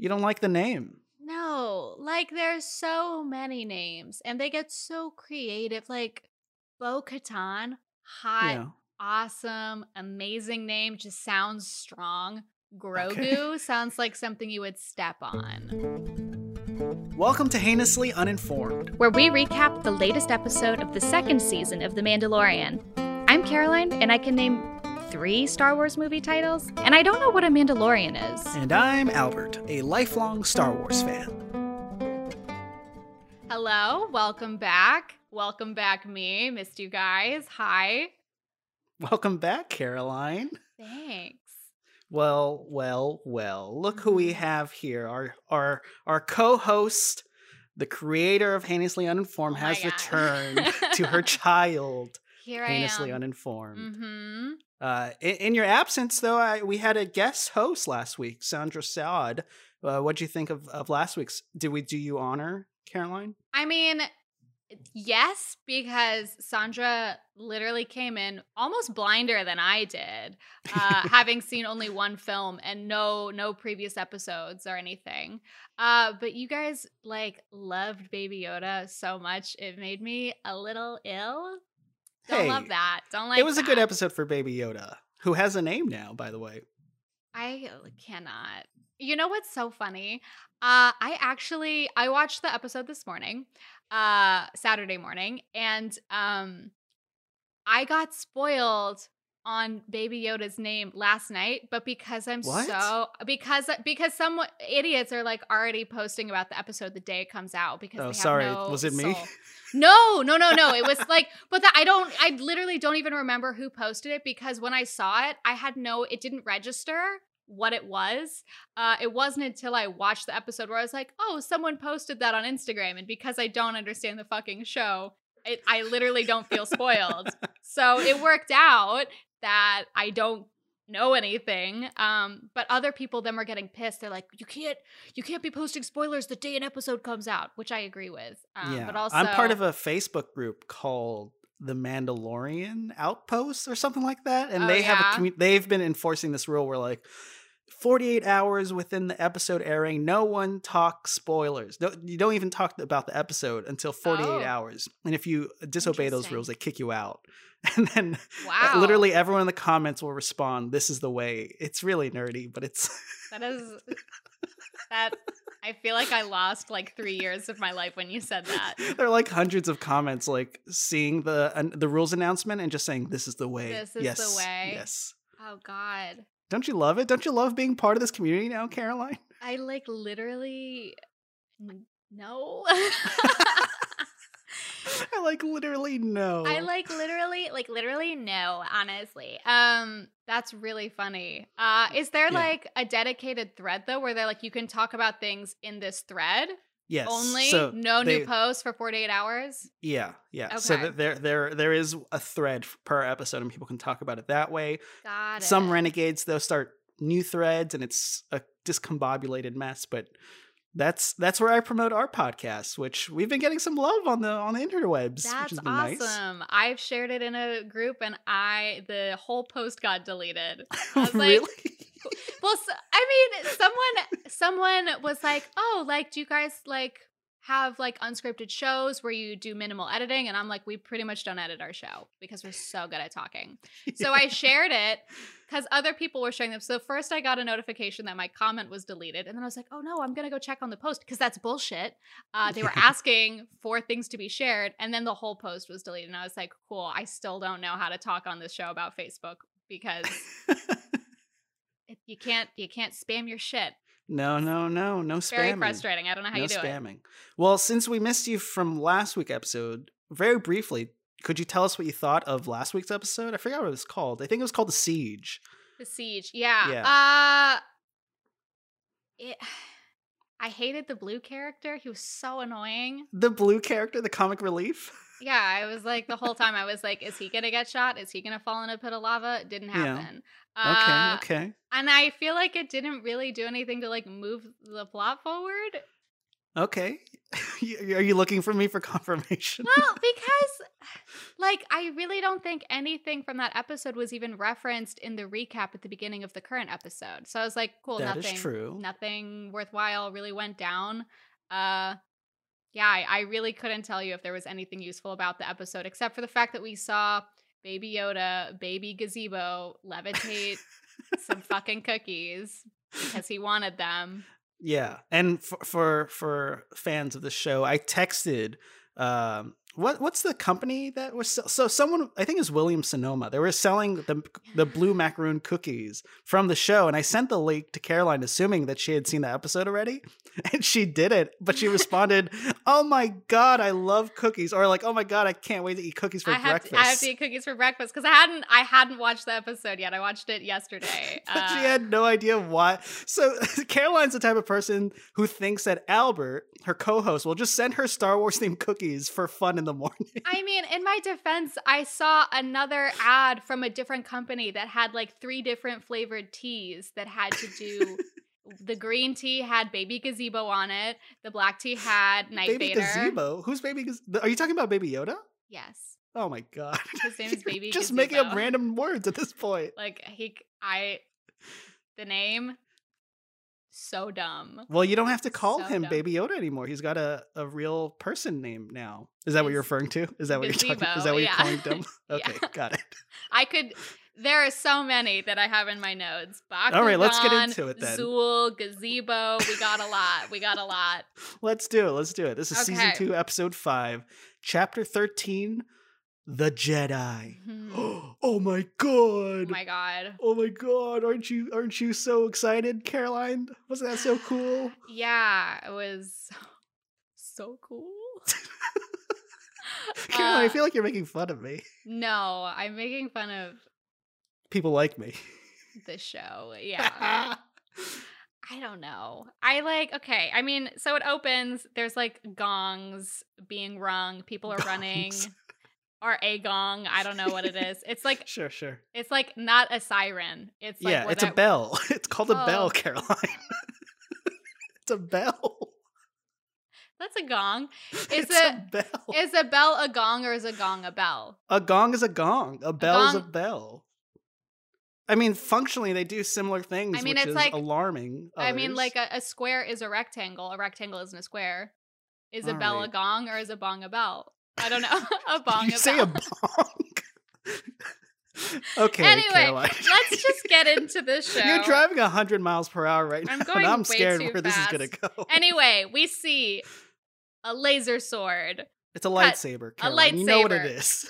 You don't like the name. No, like there's so many names and they get so creative. Like Bo Katan, hot, Yeah. awesome, amazing name, just sounds strong. Grogu Okay. sounds like something you would step on. Welcome to Heinously Uninformed. where we recap the latest episode of the second season of The Mandalorian. I'm Caroline, and I can name three Star Wars movie titles, and I don't know what a Mandalorian is. And I'm Albert, a lifelong Star Wars fan. Hello, welcome back. Welcome back, me. Missed you guys. Hi. Welcome back, Caroline. Thanks. Well, well, well. Look who we have here. Our our our co-host, the creator of Heinously Uninformed, Oh has God. returned to her child, Here I Heinously am. Uninformed. Mm-hmm. Uh, in, in your absence, though, I, we had a guest host last week, Sandra Saad. Uh, what'd you think of, of last week's? Did we do you honor, Caroline? I mean, yes, because Sandra literally came in almost blinder than I did, uh, having seen only one film and no no previous episodes or anything. Uh, but you guys like loved Baby Yoda so much it made me a little ill. Don't Hey, love that. Don't like. it was a good episode for Baby Yoda, who has a name now, by the way. I cannot. You know what's so funny? Uh I actually I watched the episode this morning, uh Saturday morning, and um I got spoiled on Baby Yoda's name last night, but because I'm What? so because because some idiots are like already posting about the episode the day it comes out because Oh, sorry. no Was it me? soul. No, no, no, no. It was like, but that I don't, I literally don't even remember who posted it because when I saw it, I had no, it didn't register what it was. Uh, it wasn't until I watched the episode where I was like, oh, someone posted that on Instagram. And because I don't understand the fucking show, it, I literally don't feel spoiled. so it worked out that I don't know anything um but other people then were getting pissed they're like you can't you can't be posting spoilers the day an episode comes out which i agree with um, yeah, but also I'm part of a Facebook group called the Mandalorian Outpost or something like that, and Oh, they have yeah? a commu- they've been enforcing this rule where like. 48 hours within the episode airing, no one talks spoilers. No, you don't even talk about the episode until 48 Oh. hours. And if you disobey those rules, they kick you out. And then uh, wow literally everyone in the comments will respond, This is the way. It's really nerdy, but it's that is that i feel like i lost like three years of my life when you said that there are like hundreds of comments like seeing the an the rules announcement and just saying this is the way. This is the way. Yes. oh god Don't you love it? Don't you love being part of this community now, Caroline? i like literally no I like literally no. I like literally, like literally no, honestly. Um, that's really funny. Uh, is there Yeah. like a dedicated thread though, where they're like you can talk about things in this thread yes. only, So no they- new posts for forty eight hours? Yeah, yeah. So Okay. that there there there is a thread per episode and people can talk about it that way. Got it. Some renegades they'll start new threads and it's a discombobulated mess, but that's that's where I promote our podcast, which we've been getting some love on the on the interwebs, which That's has been nice. awesome. I've shared it in a group, and I the whole post got deleted. I was like, really? Well, I mean, someone someone was like, "Oh, like, do you guys like have like unscripted shows where you do minimal editing?" And I'm like, "We pretty much don't edit our show because we're so good at talking." So I shared it because other people were sharing them. So first, I got a notification that my comment was deleted, and then I was like, "Oh no, I'm gonna go check on the post because that's bullshit." Uh, they were asking for things to be shared, and then the whole post was deleted, and I was like, "Cool, I still don't know how to talk on this show about Facebook because." it, you can't you can't spam your shit. no, no, no, no spamming. Very frustrating. I don't know how no you do it. spamming. Well, since we missed you from last week's episode, very briefly, could you tell us what you thought of last week's episode? I forgot what it was called. I think it was called The Siege. The siege. Yeah. Yeah. Uh it I hated the blue character. He was so annoying. The blue character, the comic relief. Yeah, I was like the whole time I was like, is he gonna get shot? Is he gonna fall in a pit of lava? It didn't Yeah. happen. Okay, Uh, okay. And I feel like it didn't really do anything to like move the plot forward. Okay. Are you looking for me for confirmation? Well, because like I really don't think anything from that episode was even referenced in the recap at the beginning of the current episode. So I was like, cool, That is nothing true. nothing worthwhile really went down. Uh yeah, I, I really couldn't tell you if there was anything useful about the episode except for the fact that we saw Baby Yoda, Baby Gazebo levitate some fucking cookies because he wanted them. Yeah, and for for, for fans of the show, I texted um, what what's the company that was sell- so someone I think it was William Sonoma. They were selling the the blue macaroon cookies from the show, and I sent the link to Caroline, assuming that she had seen the episode already, and she didn't. But she responded, "Oh my god, I love cookies!" Or like, "Oh my god, I can't wait to eat cookies for I breakfast." to, I have to eat cookies for breakfast because I hadn't I hadn't watched the episode yet. I watched it yesterday. But she Uh, had no idea why. So Caroline's the type of person who thinks that Albert, her co-host, will just send her Star Wars themed cookies for fun in the morning. I mean, in my defense, I saw another ad from a different company that had like three different flavored teas that had to do. the green tea had Baby Gazebo on it. The black tea had Night Baby Vader. Gazebo. Who's Baby Gazebo? Are you talking about Baby Yoda? Yes, Oh my god. His name is Baby Just making up random words at this point. like he, I, the name, so dumb. Well, you don't have to call So him dumb. Baby Yoda anymore. He's got a, a real person name now. Is that what you're referring to? Is that what you're talking? Is that what yeah. you're calling? Yeah. Okay, got it. I could. There are so many that I have in my notes. Bakugan, All right, let's get into it then. Zool, gazebo. We got a lot. We got a lot. Let's do it. Let's do it. This is season two, episode five, chapter thirteen, The Jedi. Mhm. oh my god. Oh my god. Oh my god, aren't you aren't you so excited, Caroline? Wasn't that so cool? Yeah, it was so cool. Caroline, I Uh, feel like you're making fun of me. No, I'm making fun of People like me. the show. Yeah. I don't know. I like okay. I mean, so it opens. There's like gongs being rung. People are running. Or a gong. I don't know what it is. It's like Sure, sure. it's like not a siren. It's like yeah, it's a bell. It's called a bell, Oh. Caroline. it's a bell. That's a gong. Is it's a it bell. is a bell a gong or is a gong a bell? A gong is a gong. A bell is a bell. I mean, functionally, they do similar things, I mean, which it's is like- alarming. I mean, like a, a square is a rectangle. A rectangle isn't a square. Is a All bell a gong or is a bong a bell? I don't know. a bong you a say bell. a bong. okay, Anyway, Caroline. Let's just get into the show. You're driving hundred miles per hour right I'm now, going I'm scared where this is gonna go. Anyway, we see a laser sword. it's a lightsaber. a Caroline. You know what it lightsaber.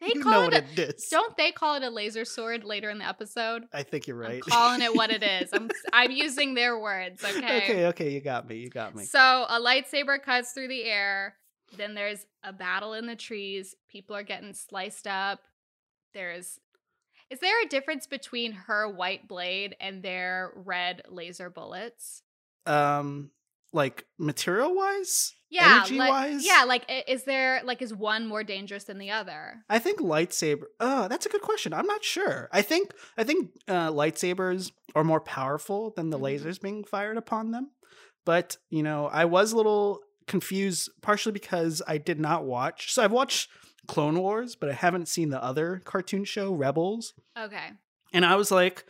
They you call know it. what A, it is. don't they call it a laser sword later in the episode? I think you're right. I'm calling it what it is. I'm I'm using their words. Okay. okay, okay, you got me. You got me. So a lightsaber cuts through the air. Then there's a battle in the trees. People are getting sliced up. There's Is there a difference between her white blade and their red laser bullets? Um, like material wise, Yeah, energy like, wise, yeah. Like, is there like is one more dangerous than the other? I think lightsaber. Oh, that's a good question. I'm not sure. I think I think uh, lightsabers are more powerful than the Mhm. lasers being fired upon them. But you know, I was a little confused, partially because I did not watch. So I've watched Clone Wars, but I haven't seen the other cartoon show Rebels. Okay. And I was like,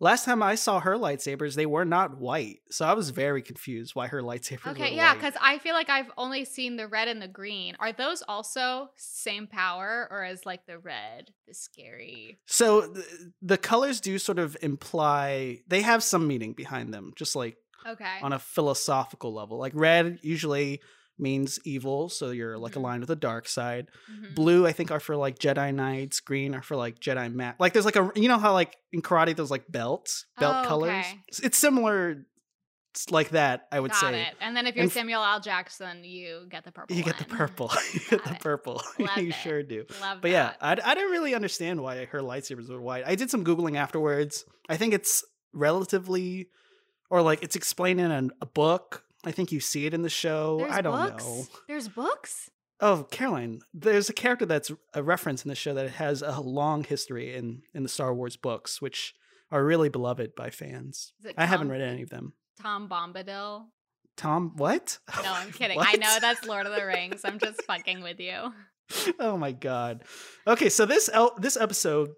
last time I saw her lightsabers, they were not white. So I was very confused why her lightsabers. Okay. Yeah, because I feel like I've only seen the red and the green. Are those also same power, or is like the red the scary? So th- the colors do sort of imply they have some meaning behind them, just like Okay. on a philosophical level. Like red usually means evil, so you're like Mhm. aligned with the dark side. Mhm. Blue, I think, are for like Jedi Knights. Green are for like Jedi mat. Like there's like a you know how like in karate there's like belts, belt Oh, colors. okay. It's- It's similar s- like that, I would Got say. it. And then if you're And Samuel L. Jackson, you get the purple. You get the purple. you get the purple. You it. sure do. Love But yeah. I, I didn't really understand why her lightsabers were white. I did some googling afterwards. I think it's relatively, or like it's explained in a, a book. I think you see it in the show. There's I don't books? know. There's books. Oh, Caroline, there's a character that's a reference in the show that has a long history in in the Star Wars books, which are really beloved by fans. I haven't read any of them. Tom Bombadil. Tom, what? No, I'm kidding. I know that's Lord of the Rings. I'm just fucking with you. oh my god. Okay, so this el- this episode,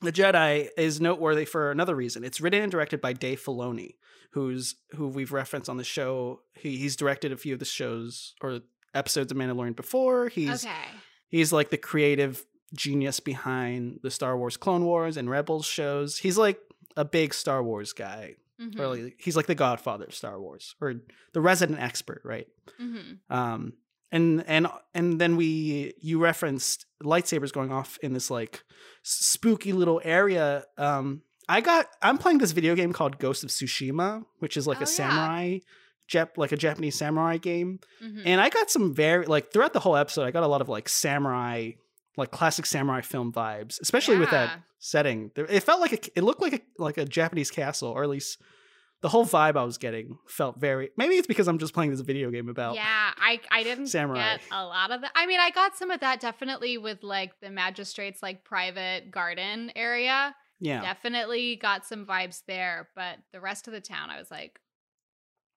The Jedi, is noteworthy for another reason. It's written and directed by Dave Filoni, who's who we've referenced on the show. He, he's directed a few of the shows or episodes of Mandalorian before. He's okay. he's like the creative genius behind the Star Wars Clone Wars and Rebels shows. He's like a big Star Wars guy. Mhm. Or like, he's like the godfather of Star Wars or the resident expert, right? Mhm. um and and and then we you referenced lightsabers going off in this like spooky little area um i got i'm playing this video game called ghost of tsushima which is like Oh, a yeah. samurai Jap- like a japanese samurai game Mhm. and i got some very like throughout the whole episode i got a lot of like samurai like classic samurai film vibes especially with that setting it felt like a, it looked like a like a japanese castle or at least the whole vibe i was getting felt very maybe it's because i'm just playing this video game about Yeah, I I didn't Samurai. get a lot of that. I mean, I got some of that definitely with like the magistrate's like private garden area. yeah Definitely got some vibes there, but the rest of the town, I was like,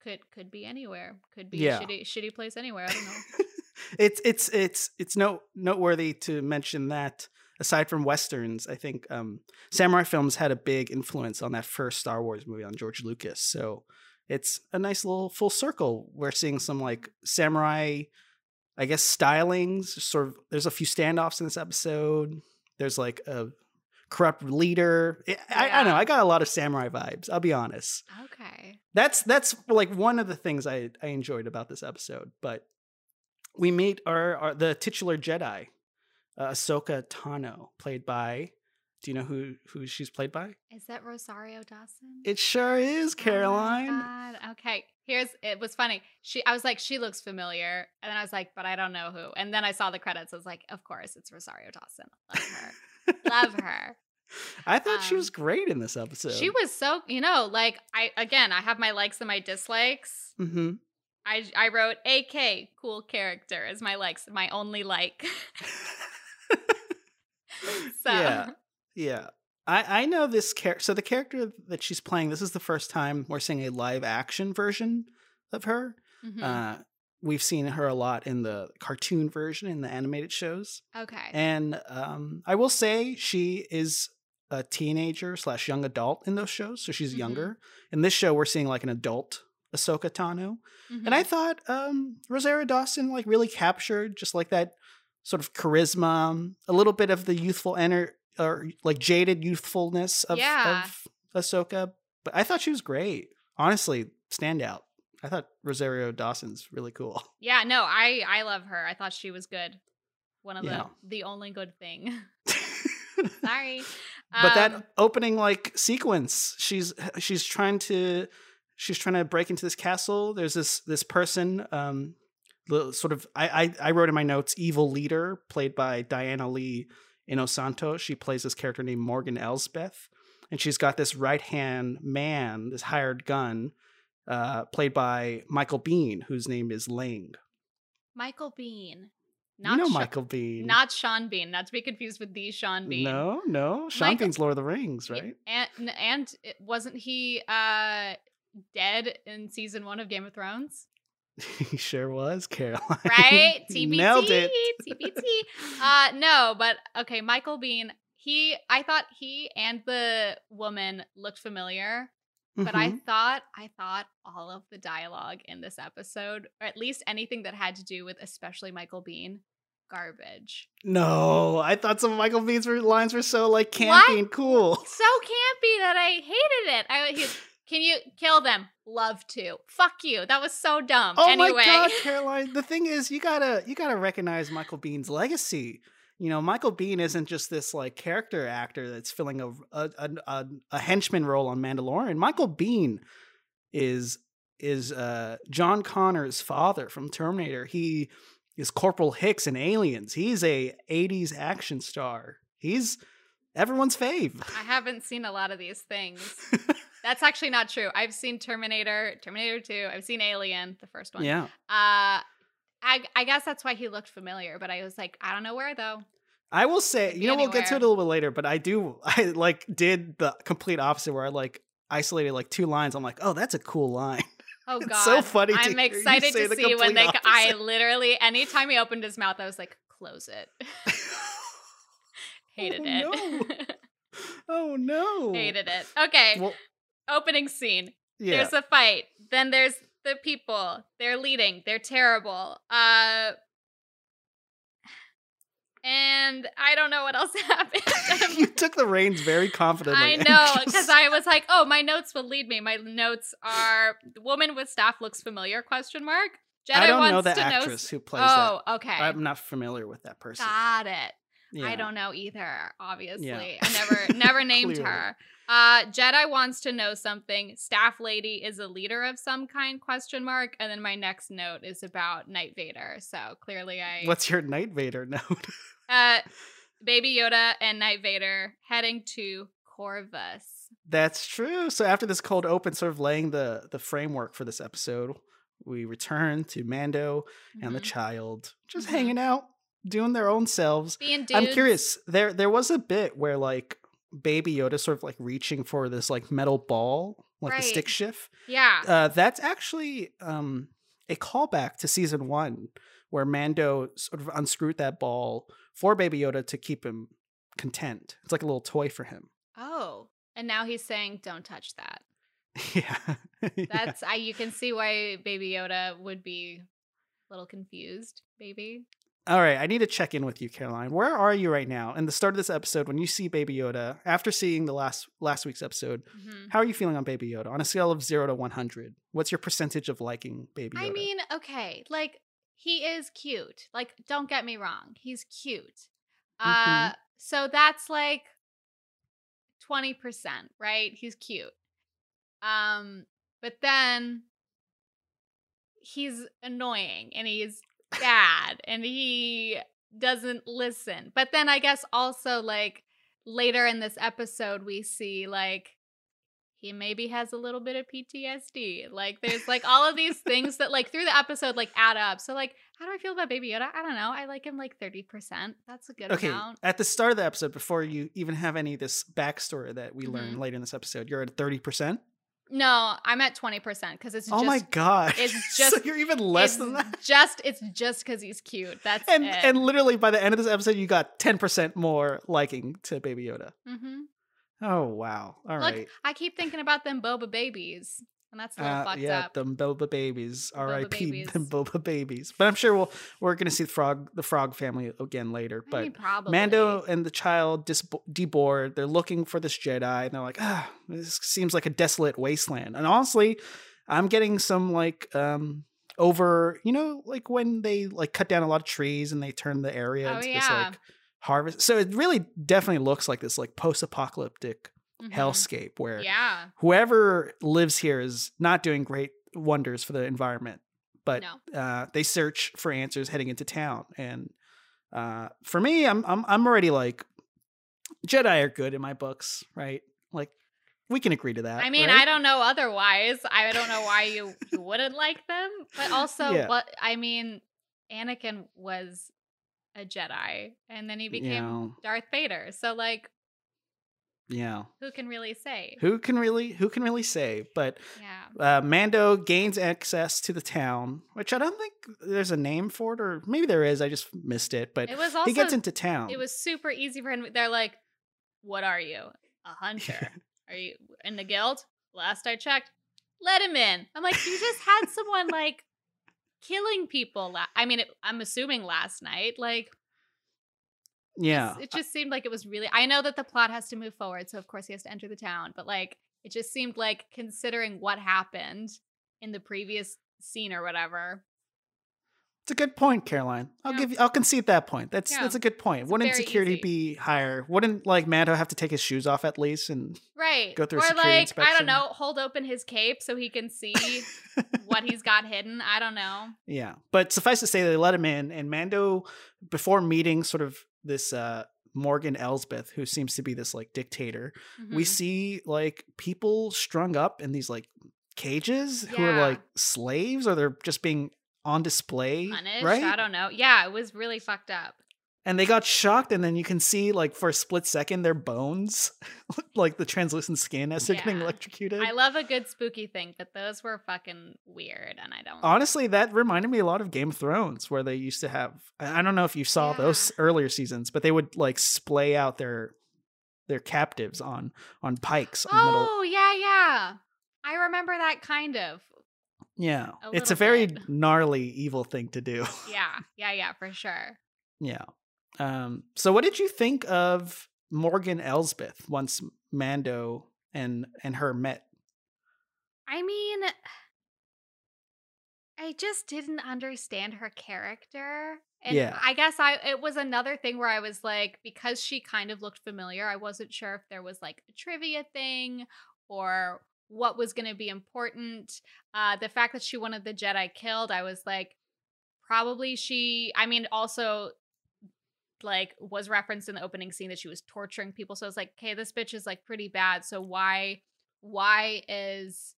could could be anywhere. Could be Yeah. a shitty shitty place anywhere. I don't know. it's it's it's it's note noteworthy to mention that aside from westerns, I think um, samurai films had a big influence on that first Star Wars movie on George Lucas. So it's a nice little full circle. We're seeing some like samurai, I guess stylings. Sort of, there's a few standoffs in this episode. There's like a corrupt leader. I, I, I know. I got a lot of samurai vibes. I'll be honest okay. that's that's like one of the things I I enjoyed about this episode. But we meet our, our the titular Jedi, uh, Ahsoka Tano, played by. Do you know who who she's played by? Is that Rosario Dawson? It sure is Oh Caroline. God. Okay. Here's it was funny. She I was like, she looks familiar. And then I was like, but I don't know who. And then I saw the credits. I was like, of course, it's Rosario Dawson. Love her. Love her. I thought she was Um, great in this episode. She was so, you know, like I again, I have my likes and my dislikes. hmm I I wrote AK cool character as my likes, my only like. so Yeah. Yeah. I, I know this character. So the character that she's playing, this is the first time we're seeing a live action version of her. Mhm. Uh, we've seen her a lot in the cartoon version in the animated shows. okay. And um, I will say she is a teenager slash young adult in those shows, so she's Mhm. younger. In this show, we're seeing like an adult Ahsoka Tano, and I Mhm. thought um, Rosario Dawson like really captured just like that sort of charisma, a little bit of the youthful ener- or like jaded youthfulness of, Yeah. of Ahsoka. But I thought she was great. Honestly, standout. I thought Rosario Dawson's really cool. Yeah, no, I I love her. I thought she was good. One of Yeah. the the only good thing. Sorry. but Um, that opening like sequence she's she's trying to she's trying to break into this castle there's this this person um sort of I, I i wrote in my notes evil leader played by diana lee inosanto she plays this character named morgan elsbeth and she's got this right hand man this hired gun uh played by michael biehn whose name is ling Michael Biehn. you know Sha- michael biehn Not Sean Bean, not to be confused with the Sean Bean. no no sean Michael- bean's lord of the rings right And and wasn't he uh dead in season 1 of Game of Thrones? He sure was caroline Right? TBT. nailed it TBT. Uh no, but okay, Michael Biehn, he I thought he and the woman looked familiar, but I Mhm. thought I thought all of the dialogue in this episode, or at least anything that had to do with especially Michael Biehn, garbage. No, I thought some of Michael Biehn's lines were so like campy What? and cool. So campy that I hated it. I he, can you kill them? Love to. Fuck you. That was so dumb. Oh anyway. my god, Caroline! The thing is, you gotta you gotta recognize Michael Biehn's legacy. You know, Michael Biehn isn't just this like character actor that's filling a a, a, a, a henchman role on Mandalorian. Michael Biehn is is uh, John Connor's father from Terminator. He is Corporal Hicks in Aliens. He's a '80s action star. He's everyone's fave. I haven't seen a lot of these things. That's actually not true. I've seen Terminator, Terminator 2. I've seen Alien, the first one. yeah. Uh I I guess that's why he looked familiar, but I was like, I don't know where though. I will say, you know, we'll get to it a little bit later, but I do, I like did the complete opposite where I like isolated like two lines. I'm like, oh, that's a cool line. Oh It's god. so funny I'm excited to see when they complete I opposite. literally anytime he opened his mouth I was like close it. Hated Oh, it. oh no. Hated it. Okay. Well, Opening scene. yeah. There's a fight. Then there's the people. They're leading. They're terrible. Uh and I don't know what else happened. you took the reins very confidently. I know because I was like, "Oh, my notes will lead me." My notes are: "The woman with staff looks familiar?" Question mark. Jedi I don't know the actress who plays oh, okay. I'm not familiar with that person. Got it. Yeah. I don't know either. Obviously, Yeah. I never never named her. Uh, Jedi wants to know something. Staff lady is a leader of some kind? Question mark. And then my next note is about Knight Vader. So clearly, I What's your Night Vader note? uh, Baby Yoda and Knight Vader heading to Corvus. That's true. So after this cold open, sort of laying the the framework for this episode, we return to Mando and the Mhm. child just Mhm. hanging out, doing their own selves. I'm curious. There there was a bit where like Baby Yoda sort of like reaching for this like metal ball, like the stick shift. Yeah. Uh, that's actually um, a callback to season one, where Mando sort of unscrewed that ball for Baby Yoda to keep him content. It's like a little toy for him. Oh, and now he's saying, "Don't touch that." yeah. Yeah. That's I. You can see why Baby Yoda would be a little confused. Baby. All right, I need to check in with you, Caroline. Where are you right now? In the start of this episode, when you see Baby Yoda, after seeing the last last week's episode, Mhm. how are you feeling on Baby Yoda on a scale of zero to one hundred? What's your percentage of liking Baby Yoda? I mean, okay, like he is cute. Like, don't get me wrong, he's cute. Uh, Mhm. so that's like twenty percent, right? He's cute. Um, but then he's annoying and he's bad and he doesn't listen. But then I guess also like later in this episode we see like he maybe has a little bit of PTSD. Like there's like all of these things that like through the episode like add up. So like how do I feel about Baby Yoda? I don't know. I like him like 30%. That's a good okay, amount. at the start of the episode, before you even have any of this backstory that we Mhm. learn later in this episode, you're at thirty percent. No, I'm at 20% because it's Oh just my god! it's so just- you're even less than that. Just it's just because he's cute. That's And it. and literally by the end of this episode, you got ten percent more liking to Baby Yoda. Mm-hmm. Oh wow! All right. Look, I keep thinking about them boba babies, and that's a little Uh, fucked yeah, up. Boba babies. R.I.P. babies. Them Boba babies. But I'm sure we'll we're gonna see the frog the frog family again later. I But mean, probably Mando and the child dis- deboard. They're looking for this Jedi, and they're like, ah, this seems like a desolate wasteland. And honestly, I'm getting some like um over, you know, like when they like cut down a lot of trees and they turn the area Oh, into this like harvest. So it really definitely looks like this like post-apocalyptic Mhm. hellscape where Yeah, whoever lives here is not doing great wonders for the environment but No. uh, they search for answers heading into town and uh, for me I'm, I'm i'm already like jedi are good in my books right like we can agree to that I mean, right? I don't know otherwise. I don't know why you, you wouldn't like them, but also, Yeah. what I mean, Anakin was a Jedi, and then he became. Darth Vader. So, like, yeah who can really say? who can really who can really say but Yeah, uh, mando gains access to the town which i don't think there's a name for it or maybe there is i just missed it but it was also he gets into town it was super easy for him. They're like, "What are you? A hunter? are you in the guild?" Last I checked, let him in. I'm like, you just had someone like killing people. La- I mean, it, I'm assuming last night. Like, yeah it just seemed like it was really. I know that the plot has to move forward, so of course he has to enter the town. But like, it just seemed like considering what happened in the previous scene or whatever. It's a good point, Caroline. I'll Yeah. give you. I'll concede that point. That's Yeah. that's a good point. It's Wouldn't security easy. be higher? Wouldn't like Mando have to take his shoes off at least? And Right. Go through a or security like, I don't know, hold open his cape so he can see what he's got hidden. I don't know. yeah, but suffice to say, they let him in, and Mando, before meeting sort of this uh Morgan Elsbeth, who seems to be this like dictator, we Mhm. see like people strung up in these like cages who are like slaves, or they're just being on display, punished. right? I don't know. Yeah, it was really fucked up. And they got shocked and then you can see like for a split second their bones like the translucent skin as they're getting electrocuted I love a good spooky thing, but those were fucking weird, and I don't. honestly that reminded me a lot of game of thrones where they used to have i don't know if you saw Yeah. those earlier seasons but they would like splay out their their captives on on pikes on middle oh yeah, yeah. I remember that kind of. yeah a it's a very bit. gnarly evil thing to do Yeah, yeah, yeah, for sure. yeah um so what did you think of morgan elsbeth once mando and and her met I mean, I just didn't understand her character. And Yeah. I guess I it was another thing where I was like because she kind of looked familiar, I wasn't sure if there was like a trivia thing or what was going to be important. Uh the fact that she wanted the Jedi killed, I was like probably she I mean also like was referenced in the opening scene that she was torturing people. So I was like, okay, this bitch is like pretty bad. So why why is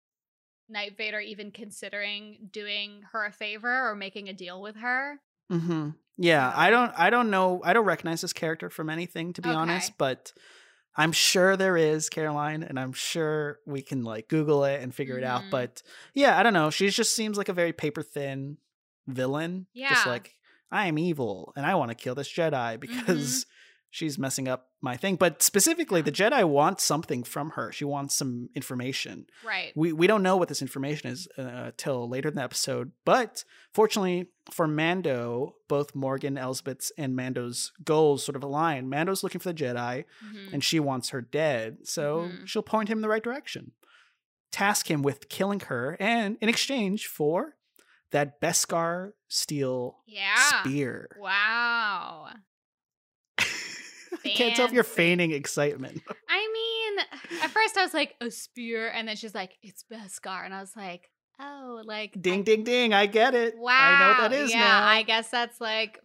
Knight Vader even considering doing her a favor or making a deal with her? Mm-hmm. Yeah, I don't. I don't know. I don't recognize this character from anything, to be honest. But I'm sure there is Caroline, and I'm sure we can like Google it and figure it out. Mhm. But yeah, I don't know. She just seems like a very paper thin villain. just Yeah. like I am evil and I want to kill this Jedi because she's messing up my thing. But specifically, the Jedi wants something from her. She wants some information Right. we we don't know what this information is uh, till later in the episode. But fortunately for Mando, both Morgan Elsbeth's and Mando's goals sort of align. Mando's looking for the Jedi, Mhm. and she wants her dead, so Mhm. she'll point him in the right direction. Task him with killing her, and in exchange for that Beskar steel yeah. spear. Wow. I can't tell if you're feigning excitement. I mean, at first I was like, a spear. And then she's like, it's Beskar. And I was like, oh, like. ding, I- ding, ding! I get it. Wow. I know what that is yeah, now. I guess that's like.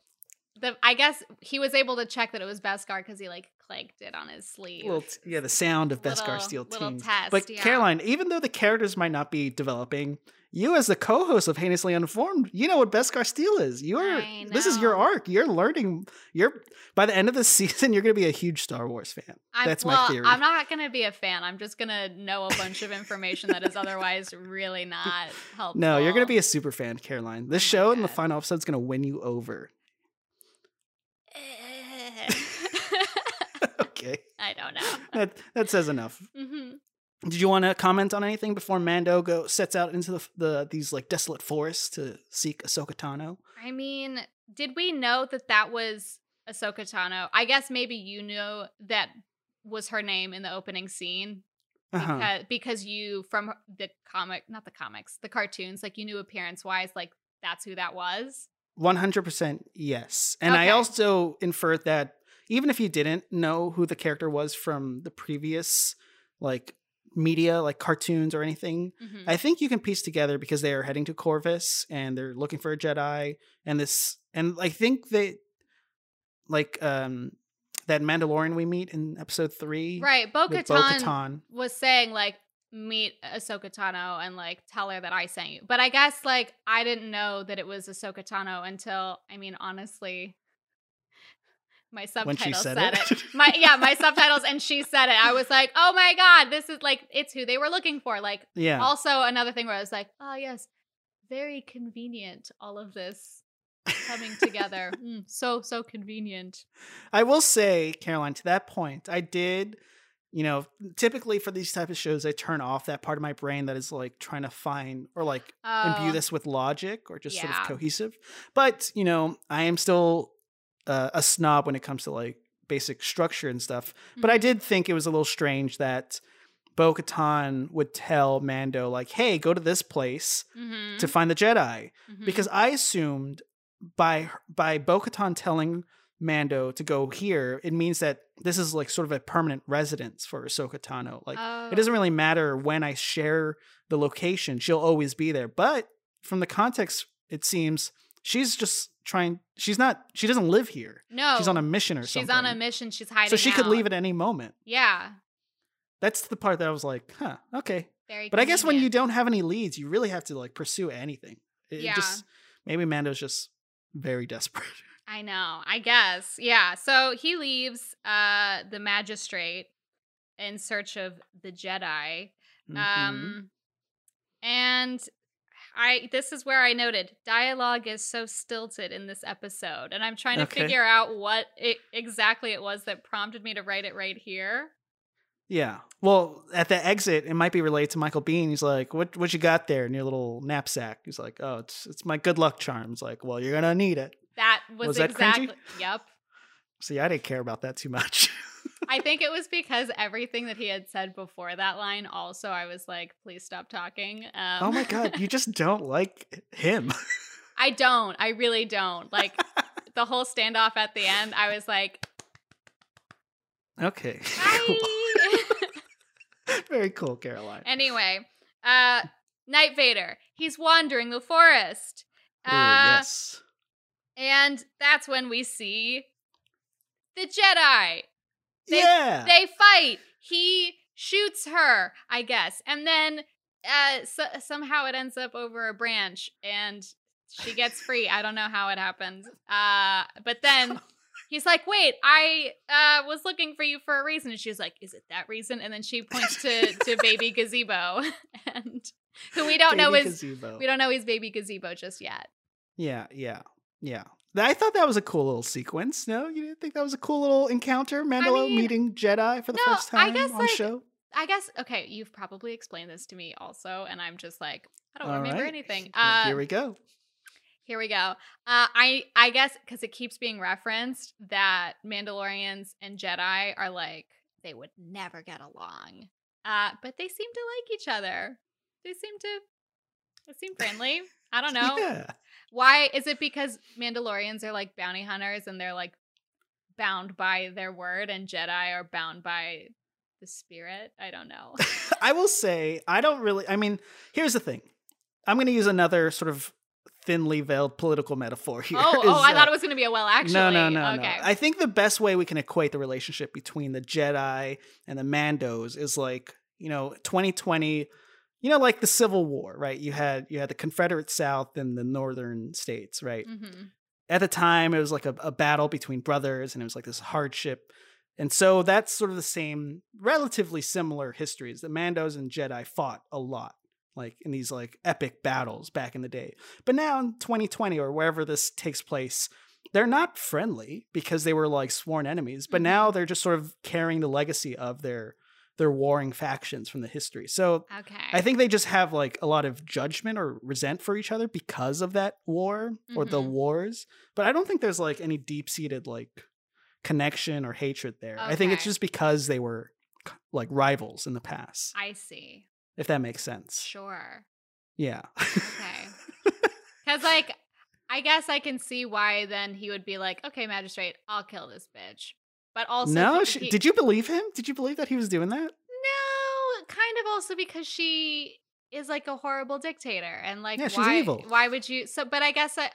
The, I guess he was able to check that it was Beskar because he like clanked did on his sleeve. Little yeah, the sound of Beskar Little- steel little test, but yeah. Caroline, even though the characters might not be developing, you as the co-host of Heinously Unformed, you know what Beskar steel is. You're this is your arc. You're learning. You're by the end of the season, you're going to be a huge Star Wars fan. I'm, That's well, my theory. I'm not going to be a fan. I'm just going to know a bunch of information that is otherwise really not helpful. no, you're going to be a super fan, Caroline. This Oh show and the final episode is going to win you over. Eh, okay, I don't know. that that says enough. hmm Did you want to comment on anything before Mando go sets out into the, the these like desolate forests to seek Ahsoka Tano? I mean, did we know that that was Ahsoka Tano? I guess maybe you knew that was her name in the opening scene Uh-huh. because, because you from the comic, not the comics, the cartoons, like you knew appearance wise, like that's who that was. One hundred percent yes, and I also inferred that even if you didn't know who the character was from the previous like media, like cartoons or anything, Mhm. I think you can piece together because they are heading to Corvus and they're looking for a Jedi, and this, and I think they like um that Mandalorian we meet in episode three, right, Bo with Katan Bo-Katan. was saying like meet Ahsoka Tano and like tell her that I sent you. But I guess like I didn't know that it was Ahsoka Tano until I mean honestly my subtitles said said, it? it. My yeah, my subtitles and she said it. I was like, "Oh my god, this is like it's who they were looking for." Like Yeah, also another thing where I was like, "Oh yes, very convenient all of this coming together. Mm, so so convenient." I will say, Caroline, to that point, I did, you know, typically for these type of shows, I turn off that part of my brain that is like trying to find or like imbue Oh, this with logic or just sort of cohesive. But, you know, I am still uh, a snob when it comes to like basic structure and stuff. But I mhm. did think it was a little strange that Bo Katan would tell Mando, like, hey, go to this place Mhm, to find the Jedi mhm. because I assumed by by Bo-Katan telling Mando to go here, it means that this is like sort of a permanent residence for Ahsoka Tano. Like Oh. it doesn't really matter when I share the location; she'll always be there. But from the context, it seems she's just trying. She's not. She doesn't live here. No, She's on a mission or she's something. She's on a mission. She's hiding. so she could leave at any moment. Yeah, That's the part that I was like, huh, okay. very. But I guess when you don't have any leads, you really have to like pursue anything. It Yeah. just maybe Mando's just very desperate. I know. I guess. Yeah. So he leaves uh the magistrate in search of the Jedi. Mhm. Um and I this is where I noted dialogue is so stilted in this episode and I'm trying to Okay. figure out what it, exactly it was that prompted me to write it right here. yeah. Well, at the exit, it might be related to Michael Biehn. He's like, "What what you got there in your little knapsack?" He's like, "Oh, it's it's my good luck charms." Like, well, you're gonna need it. That oh, was, Was exactly cringy? Yep. See, I didn't care about that too much. I think it was because everything that he had said before that line also I was like, please stop talking. Um, oh my god, you just don't like him. I don't. I really don't. Like the whole standoff at the end, I was like, okay. Very cool, Caroline. anyway, uh Night Vader. He's wandering the forest. Ooh, Uh yes. and that's when we see the Jedi. They- yeah. They fight. He shoots her, I guess. And then uh so- somehow it ends up over a branch and she gets free. I don't know how it happened. Uh but then he's like, "Wait, I uh was looking for you for a reason." And she's like, "Is it that reason?" And then she points to to baby gazebo and who we don't know Baby is gazebo. we don't know he's baby gazebo just yet. Yeah, yeah, yeah. I thought that was a cool little sequence. No, you didn't think that was a cool little encounter? Mandalo mean, meeting Jedi for the no, first I time guess, on like, show. I guess okay, you've probably explained this to me also, and I'm just like, I don't All remember right. anything. Uh, Here we go. Here we go. Uh, I I guess because it keeps being referenced that Mandalorians and Jedi are like they would never get along, uh, but they seem to like each other. They seem to they seem friendly. I don't know Yeah. Why. Is it because Mandalorians are like bounty hunters and they're like bound by their word, and Jedi are bound by the spirit? I don't know. I will say, I don't really. I mean, here's the thing. I'm going to use another sort of thinly veiled political metaphor here. oh, oh, I uh, thought it was going to be a well. Actually, No, no, no, okay. no. I think the best way we can equate the relationship between the Jedi and the Mandos is like, you know, 2020, you know, like the Civil War, right? You had you had the Confederate South and the northern states, right? hmm At the time, it was like a, a battle between brothers, and it was like this hardship. And so that's sort of the same, relatively similar histories. The Mandos and Jedi fought a lot, like in these like epic battles back in the day. But now in 2020 or wherever this takes place, they're not friendly because they were like sworn enemies. But now they're just sort of carrying the legacy of their their warring factions from the history. So Okay. I think they just have like a lot of judgment or resent for each other because of that war or the Mhm. wars. But I don't think there's like any deep seated like connection or hatred there. I think it's just because they were like rivals in the past, I see. if that makes sense. Sure. Yeah. Okay. Because, like, I guess I can see why then he would be like, okay, magistrate, I'll kill this bitch. But also, no, she, he- did you believe him? Did you believe that he was doing that? No, kind of also because she is like a horrible dictator. And, like, Yeah, she's why, evil. why would you? So, but I guess I.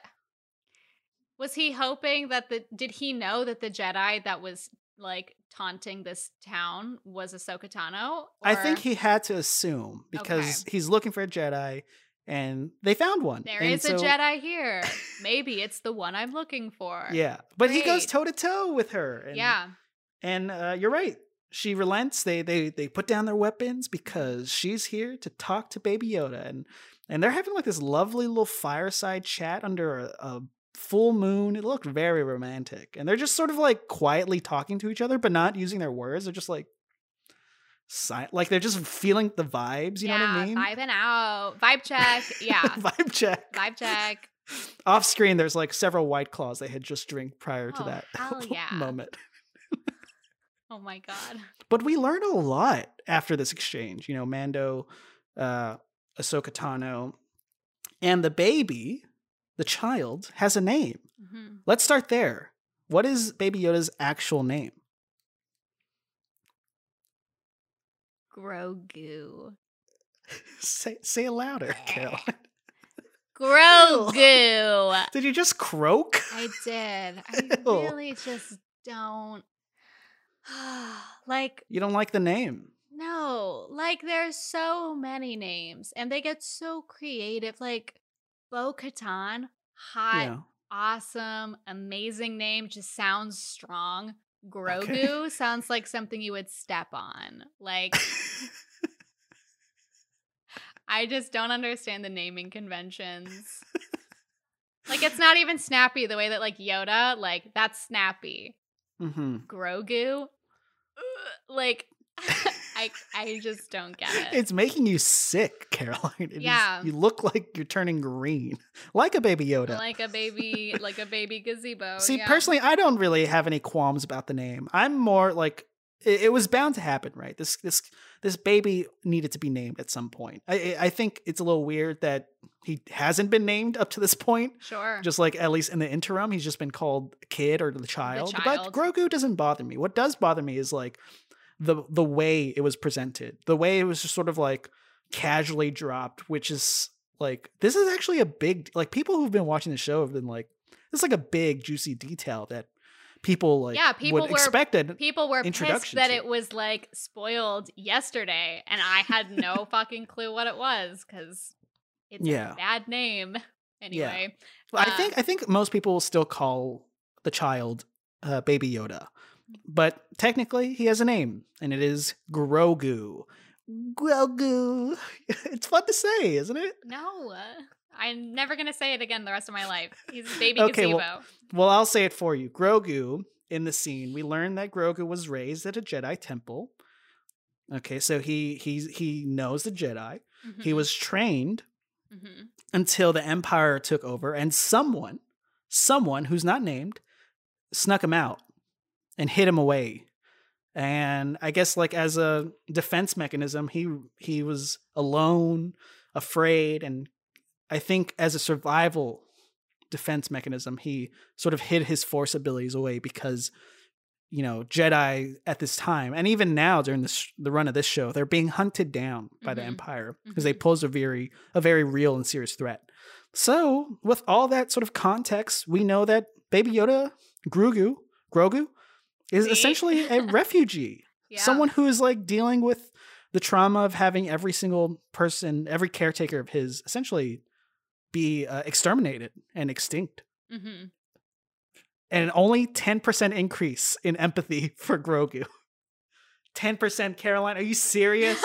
Was he hoping that the. Did he know that the Jedi that was, like, taunting this town was Ahsoka Tano? I think he had to assume because he's looking for a Jedi and they found one. There And is a Jedi here. Maybe it's the one I'm looking for. Yeah. But he goes toe to toe with her. And, yeah. And uh, you're right. She relents. They they they put down their weapons because she's here to talk to Baby Yoda, and and they're having like this lovely little fireside chat under a, a full moon. It looked very romantic, and they're just sort of like quietly talking to each other, but not using their words. They're just like, si- like they're just feeling the vibes. You yeah, know what I mean? vibing out. Vibe check. Yeah. Vibe check. Vibe check. Off screen, there's like several white claws they had just drank prior to Oh, that yeah. moment. Oh my god. But we learned a lot after this exchange. You know, Mando, uh, Ahsoka Tano, and the baby, the child, has a name. Mhm. Let's start there. What is Baby Yoda's actual name? Grogu. say, say it louder, Carol. Grogu. Did you just croak? I did. I Ew. really just don't. like, You don't like the name. no. Like, there's so many names, and they get so creative. Like, Bo Katan, hot, Yeah. awesome, amazing name. Just sounds strong. Grogu sounds like something you would step on. Like I just don't understand the naming conventions. like it's not even snappy the way that like Yoda, like that's snappy. hmm Grogu, like I I just don't get it. It's making you sick, Caroline. It is- Yeah. you look like you're turning green, like a baby Yoda. like a baby, like a baby gazebo. See, yeah. personally, I don't really have any qualms about the name. I'm more like it, it was bound to happen, right? This this this baby needed to be named at some point. I I- think it's a little weird that he hasn't been named up to this point. sure. Just like at least in the interim, he's just been called kid or the child. But child. Grogu doesn't bother me. What does bother me is like the the way it was presented, the way it was just sort of like casually dropped, which is like this is actually a big like people who've been watching the show have been like this is like a big juicy detail that people like Yeah, people would were- expected. People were pissed that to. it was like spoiled yesterday, and I had no fucking clue what it was because it's Yeah. a bad name. Anyway, Well, I uh, think I think most people will still call the child uh, Baby Yoda, but technically he has a name, and it is Grogu. Grogu. It's fun to say, isn't it? no, uh, I'm never gonna say it again the rest of my life. He's a baby Okay, gazebo. well- Well, I'll say it for you. Grogu in the scene, we learn that Grogu was raised at a Jedi temple. Okay, so he he's he knows the Jedi. He Mhm, was trained mhm. until the Empire took over, and someone, someone who's not named, snuck him out and hid him away. And I guess like as a defense mechanism, he he was alone, afraid, and I think as a survival defense mechanism, he sort of hid his force abilities away because you know Jedi at this time, and even now during this the run of this show, they're being hunted down by the Mhm. Empire because they Mhm. pose a very a very real and serious threat. So with all that sort of context, we know that Baby Yoda, Grogu, Grogu, is See? essentially a refugee Yeah. someone who is like dealing with the trauma of having every single person, every caretaker of his, essentially be uh, exterminated and extinct. Mhm. And only ten percent increase in empathy for Grogu. Ten percent, Caroline. Are you serious?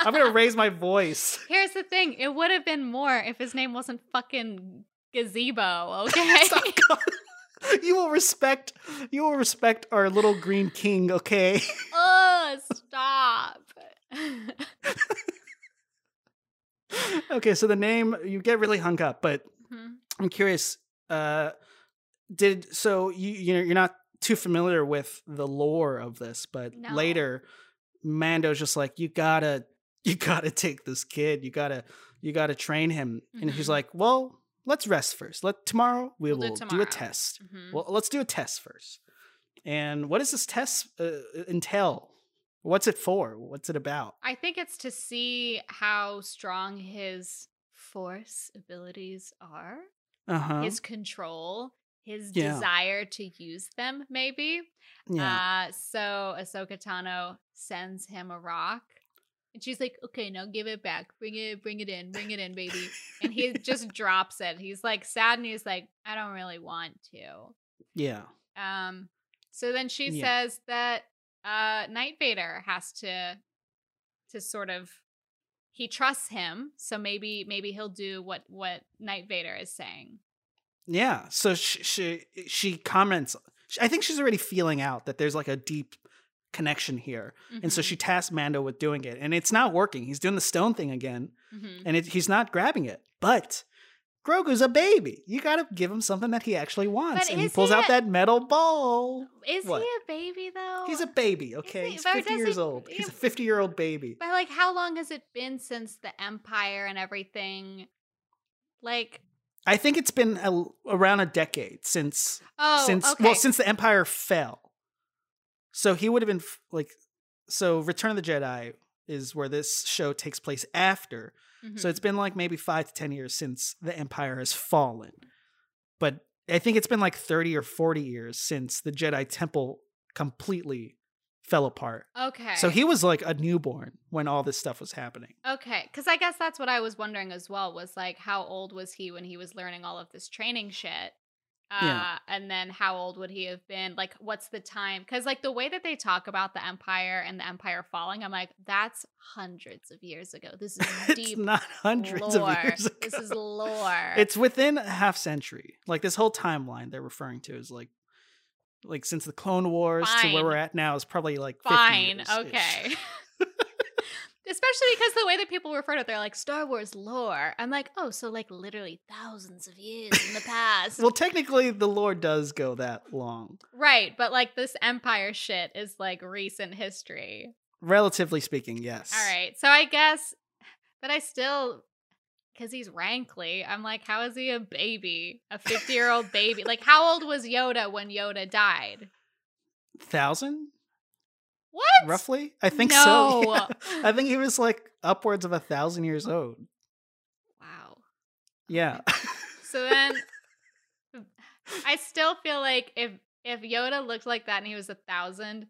I'm gonna raise my voice. Here's the thing: it would have been more if his name wasn't fucking gazebo. Okay. You will respect. You will respect our little green king. Okay. oh, stop. okay. So the name you get really hung up, but Mhm. I'm curious. Uh, did so you you know you're not too familiar with the lore of this, but No. later Mando's just like you gotta you gotta take this kid, you gotta you gotta train him, and he's Mhm. like, well, let's rest first. Let tomorrow we We'll do will it do, a tomorrow." test. Mhm. Well, let's do a test first. And what does this test uh, entail? What's it for? What's it about? I think it's to see how strong his force abilities are, Uh huh. his control, his Yeah. desire to use them, maybe. Yeah. Uh, so Ahsoka Tano sends him a rock. And she's like, okay, now give it back. Bring it, bring it in, bring it in, baby. And he just drops it. He's like sad and he's like, I don't really want to. yeah. Um, so then she Yeah. says that uh Night Vader has to to sort of he trusts him, so maybe maybe he'll do what what Night Vader is saying. Yeah. So she she, she comments. I think she's already feeling out that there's like a deep connection here, and so she tasks Mando with doing it, and it's not working. He's doing the stone thing again, mhm. and it, he's not grabbing it. But Grogu's a baby. You got to give him something that he actually wants, But and he pulls he out a- that metal ball. Is What? he a baby though? He's a baby, okay? he- He's 50 years he- old. He's a 50 year old baby. But like, how long has it been since the Empire and everything? Like, I think it's been a, around a decade since oh, since okay. well since the empire fell so he would have been f- like so return of the jedi is where this show takes place after so Mhm. it's been like maybe five to ten years since the empire has fallen but i think it's been like 30 or 40 years since the jedi temple completely fell apart okay. so he was like a newborn when all this stuff was happening Okay, because I guess that's what I was wondering as well. Was like, how old was he when he was learning all of this training shit? Uh, Yeah. And then how old would he have been? Like, what's the time? Because, like, the way that they talk about the Empire and the Empire falling, I'm like, that's hundreds of years ago. This is it's deep not hundreds lore. of years ago. This is lore. It's within a half century. Like this whole timeline they're referring to is like like since the Clone Wars to where we're at now is probably like 50 fine. Okay. Especially because the way that people refer to it, they're like Star Wars lore. I'm like, oh, so like literally thousands of years in the past. well, technically, the lore does go that long, right, but like this Empire shit is like recent history. relatively speaking. Yes. All right. So I guess, but I still, because he's rankly, I'm like, how is he a baby? A 50 year old baby? Like, how old was Yoda when Yoda died? Thousand, What? roughly. I think no. so. yeah. I think he was like upwards of a thousand years old. Wow. Yeah. So then, I still feel like if if Yoda looked like that and he was a thousand,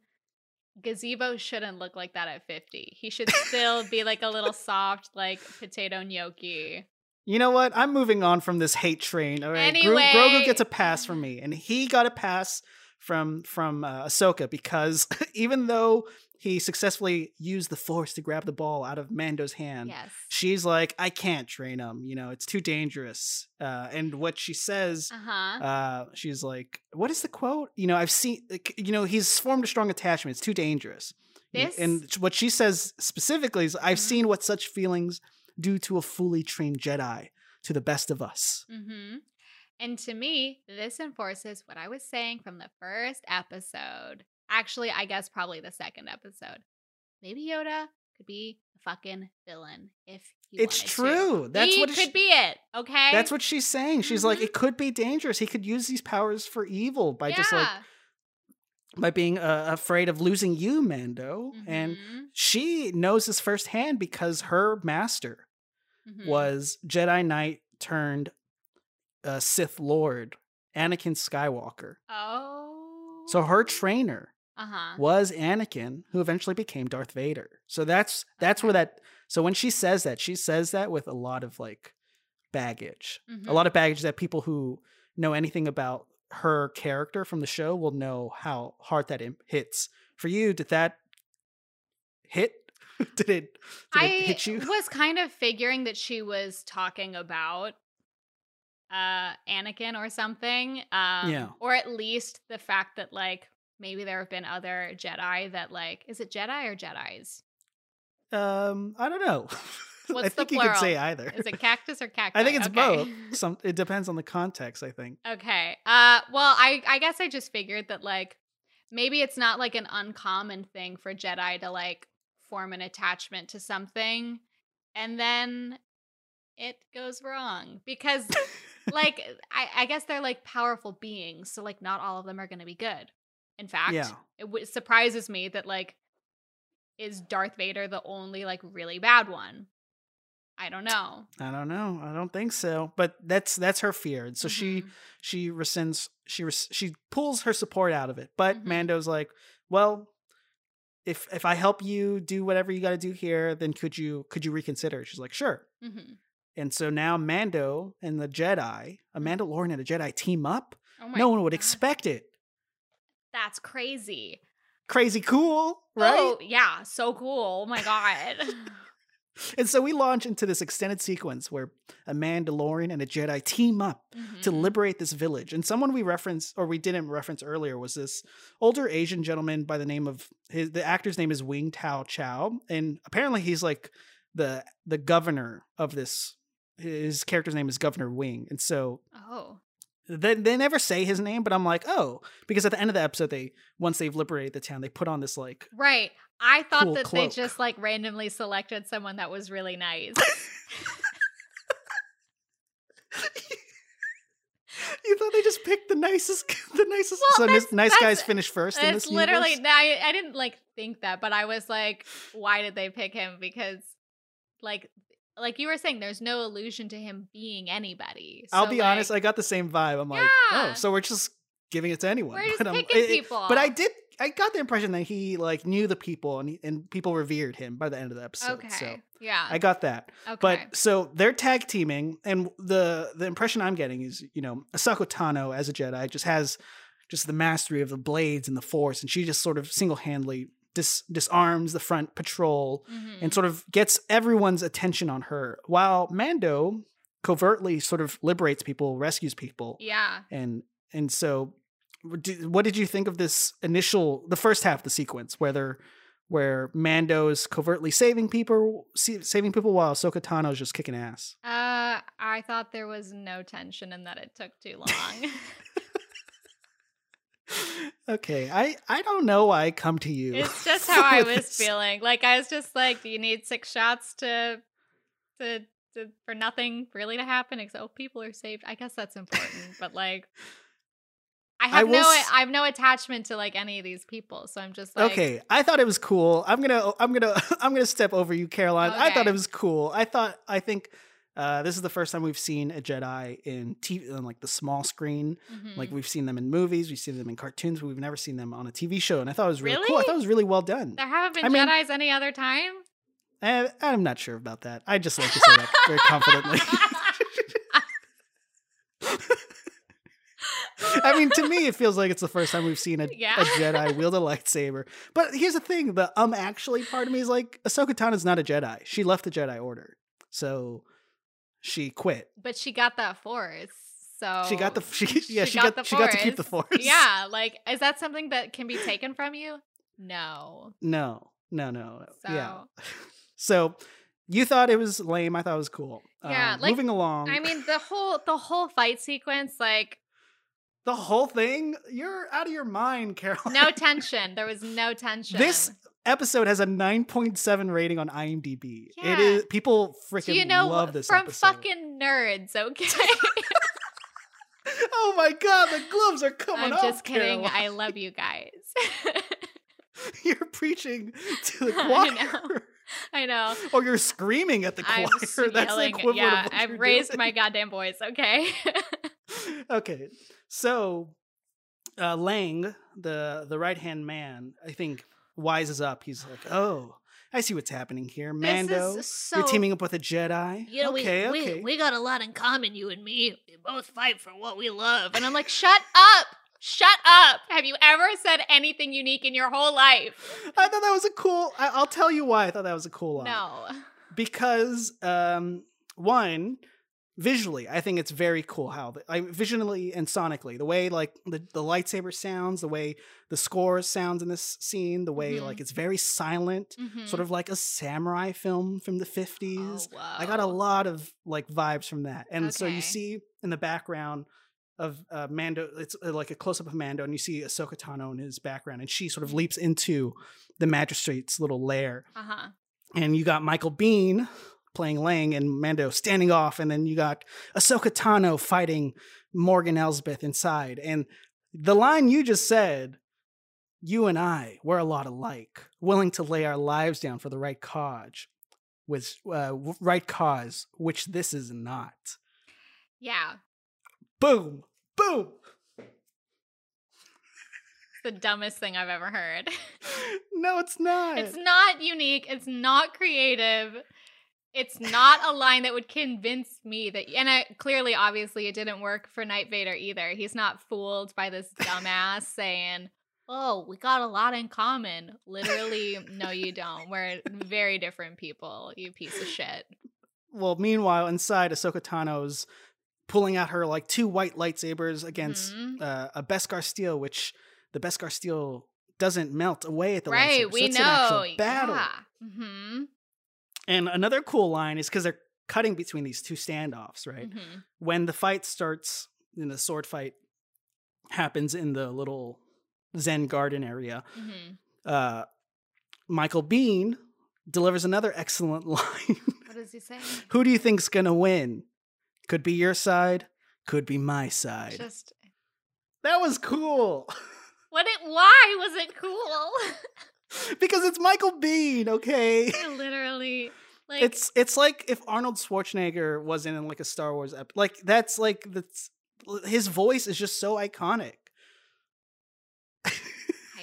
Gazebo shouldn't look like that at 50. He should still be like a little soft, like potato gnocchi. You know what? I'm moving on from this hate train. All right, Gro- Anyway. Grogu gets a pass from me, and he got a pass from from uh, Ahsoka because even though he successfully used the Force to grab the ball out of Mando's hand, Yes. she's like, "I can't train him. You know, it's too dangerous." Uh, and what she says, Uh huh. uh, she's like, "What is the quote? You know, I've seen. You know, he's formed a strong attachment. It's too dangerous." This- And what she says specifically is, "I've Mhm. seen what such feelings do to a fully trained Jedi, to the best of us." Mm-hmm. And to me, this enforces what I was saying from the first episode. Actually, I guess probably the second episode. Maybe Yoda could be a fucking villain if he It's wanted to. true. That's he what could she- be it. Okay. That's what she's saying. She's like, Mhm. it could be dangerous. He could use these powers for evil by just like by being uh, afraid of losing you, Mando. And Mhm. she knows this firsthand because her master Mhm. was Jedi Knight turned uh, Sith Lord, Anakin Skywalker. Oh. So her trainer Uh huh. was Anakin, who eventually became Darth Vader. So that's that's where that. So when she says that, she says that with a lot of like baggage, Mm-hmm. a lot of baggage that people who know anything about her character from the show will know how hard that hits. For you, did that hit? did it? Did I it hit you? was kind of figuring that she was talking about uh Anakin or something. Um Yeah. or at least the fact that like maybe there have been other Jedi that like is it Jedi or Jedi's? Um, I don't know. I What's the think you could say either. Is it cactus or cactus? I think it's Okay. both. Some it depends on the context. I think. Okay. Uh well, I I guess I just figured that like maybe it's not like an uncommon thing for Jedi to like form an attachment to something and then it goes wrong because like I, I guess they're like powerful beings so like not all of them are going to be good in fact Yeah. it w- surprises me that like is darth vader the only like really bad one i don't know I don't know. I don't think so. But that's that's her fear. And so she Mhm. she rescinds she res- she pulls her support out of it. But Mhm. Mando's like, "Well, if if I help you do whatever you got to do here, then could you could you reconsider?" She's like, "Sure." Mhm. And so now Mando and the Jedi, a Mandalorian and a Jedi team up. oh no one would God. expect it. that's crazy Crazy cool, right? oh yeah so cool oh my god And so we launch into this extended sequence where a Mandalorian and a Jedi team up to Mhm. liberate this village. And someone we referenced or we didn't reference earlier was this older Asian gentleman by the name of his the actor's name is Wing Tao Chow. And apparently he's like the the governor of this his character's name is Governor Wing. And so oh they, they never say his name, but I'm like, oh, because at the end of the episode, they once they've liberated the town, they put on this like right i thought Cool that they just like randomly selected someone that was really nice you thought they just picked the nicest the nicest Well, so that's- nice, that's- guys finish first in It's this literally no, I, I didn't like think that, but I was like, why did they pick him? Because like like you were saying, there's no allusion to him being anybody. I'll So, be honest, I got the same vibe. I'm like, oh, so we're just giving it to anyone. we're just But, picking it- it- people. but I did I got the impression that he like knew the people and he, and people revered him by the end of the episode. Okay. So yeah. I got that. okay. But so they're tag teaming, and the the impression I'm getting is, you know, Ahsoka Tano as a Jedi just has just the mastery of the blades and the Force, and she just sort of single handedly dis- disarms the front patrol Mhm. and sort of gets everyone's attention on her, while Mando covertly sort of liberates people, rescues people, yeah. and and so do- what did you think of this initial the first half of the sequence where they're where Mando's covertly saving people saving people while Ahsoka Tano is just kicking ass Uh, I thought there was no tension and that it took too long. okay i i don't know why i come to you it's just how I was feeling. Like I was just like, do you need six shots to, to, to for nothing really to happen? Except oh, people are saved. I guess that's important, but like. I I have will no s- I have no attachment to like any of these people, so I'm just like okay i thought it was cool i'm gonna i'm gonna i'm gonna step over you caroline i thought it was cool i thought i think uh, this is the first time we've seen a Jedi in TV, on like the small screen. mhm. Like we've seen them in movies, we've seen them in cartoons, but we've never seen them on a TV show, and I thought it was really, cool. I thought it was really well done. there haven't been I mean- Jedi's any other time. Eh, I'm not sure about that. I just like to say that very confidently. I mean, to me, it feels like it's the first time we've seen a, Yeah. a Jedi wield a lightsaber. But here's the thing: the um actually part of me is like, Ahsoka Tano is not a Jedi. She left the Jedi Order, so she quit. but she got that force, so She got the she, yeah she, got got, the she got to keep the force. force. Yeah, like is that something that can be taken from you? No. No, no, no. So Yeah. So you thought it was lame. I thought it was cool. Yeah, Um, like, moving along. I mean the whole the whole fight sequence, like the whole thing. You're out of your mind, Carol. no tension. There was no tension. This episode has a 9.7 rating on IMDb. It Yeah. is people freaking you know love this from episode. fucking nerds, okay? oh my god, the gloves are coming I'm off. just kidding. I love you guys. You're preaching to the I choir. know. I know. or you're screaming at the choir. I'm That's the yelling. equivalent yeah, I've raised doing. my goddamn voice, okay? okay, so uh, Lang, the the right hand man, I think wises up. He's like, "Oh, I see what's happening here, Mando. So You're teaming up with a Jedi. You know, okay, we, okay. we we got a lot in common, you and me. We both fight for what we love. And I'm like, shut up! Shut up! Have you ever said anything unique in your whole life? I thought that was a cool. I, I'll tell you why I thought that was a cool line. No. because um, one visually, I think it's very cool how the, I, visually and sonically the way like the, the lightsaber sounds, the way the score sounds in this scene, the way Mhm. like it's very silent, sort of like a samurai film from the fifties. Oh, I got a lot of like vibes from that, and so you see in the background of uh, Mando, it's uh, like a close up of Mando, and you see Ahsoka Tano in his background, and she sort of leaps into the magistrate's little lair, Uh huh. and you got Michael Biehn playing Lang and Mando standing off, and then you got Ahsoka Tano fighting Morgan Elsbeth inside, and the line you just said. You and I, we're a lot alike, willing to lay our lives down for the right cause, with uh, right cause, which this is not. Yeah. Boom, boom. The dumbest thing I've ever heard. No, it's not. It's not unique. It's not creative. It's not a line that would convince me that, and I, clearly, obviously, it didn't work for Night Vader either. He's not fooled by this dumbass saying, "Oh, we got a lot in common." Literally, no, you don't. We're very different people. You piece of shit. well, meanwhile, inside, Ahsoka Tano's pulling out her like two white lightsabers against Mhm. uh, a Beskar steel, which the Beskar steel doesn't melt away at the lightsaber. right? so we it's know. an actual battle. Yeah. hmm And another cool line is because they're cutting between these two standoffs, right? hmm When the fight starts, in the sword fight happens in the little Zen garden area, hmm uh, Michael Biehn delivers another excellent line. What does he say? Who do you think's gonna win? Could be your side, could be my side. Just that was cool. what? It? Why was it cool? because it's Michael Biehn, okay? Literally, like it's it's like if Arnold Schwarzenegger wasn't in like a Star Wars ep- like that's like that's his voice is just so iconic.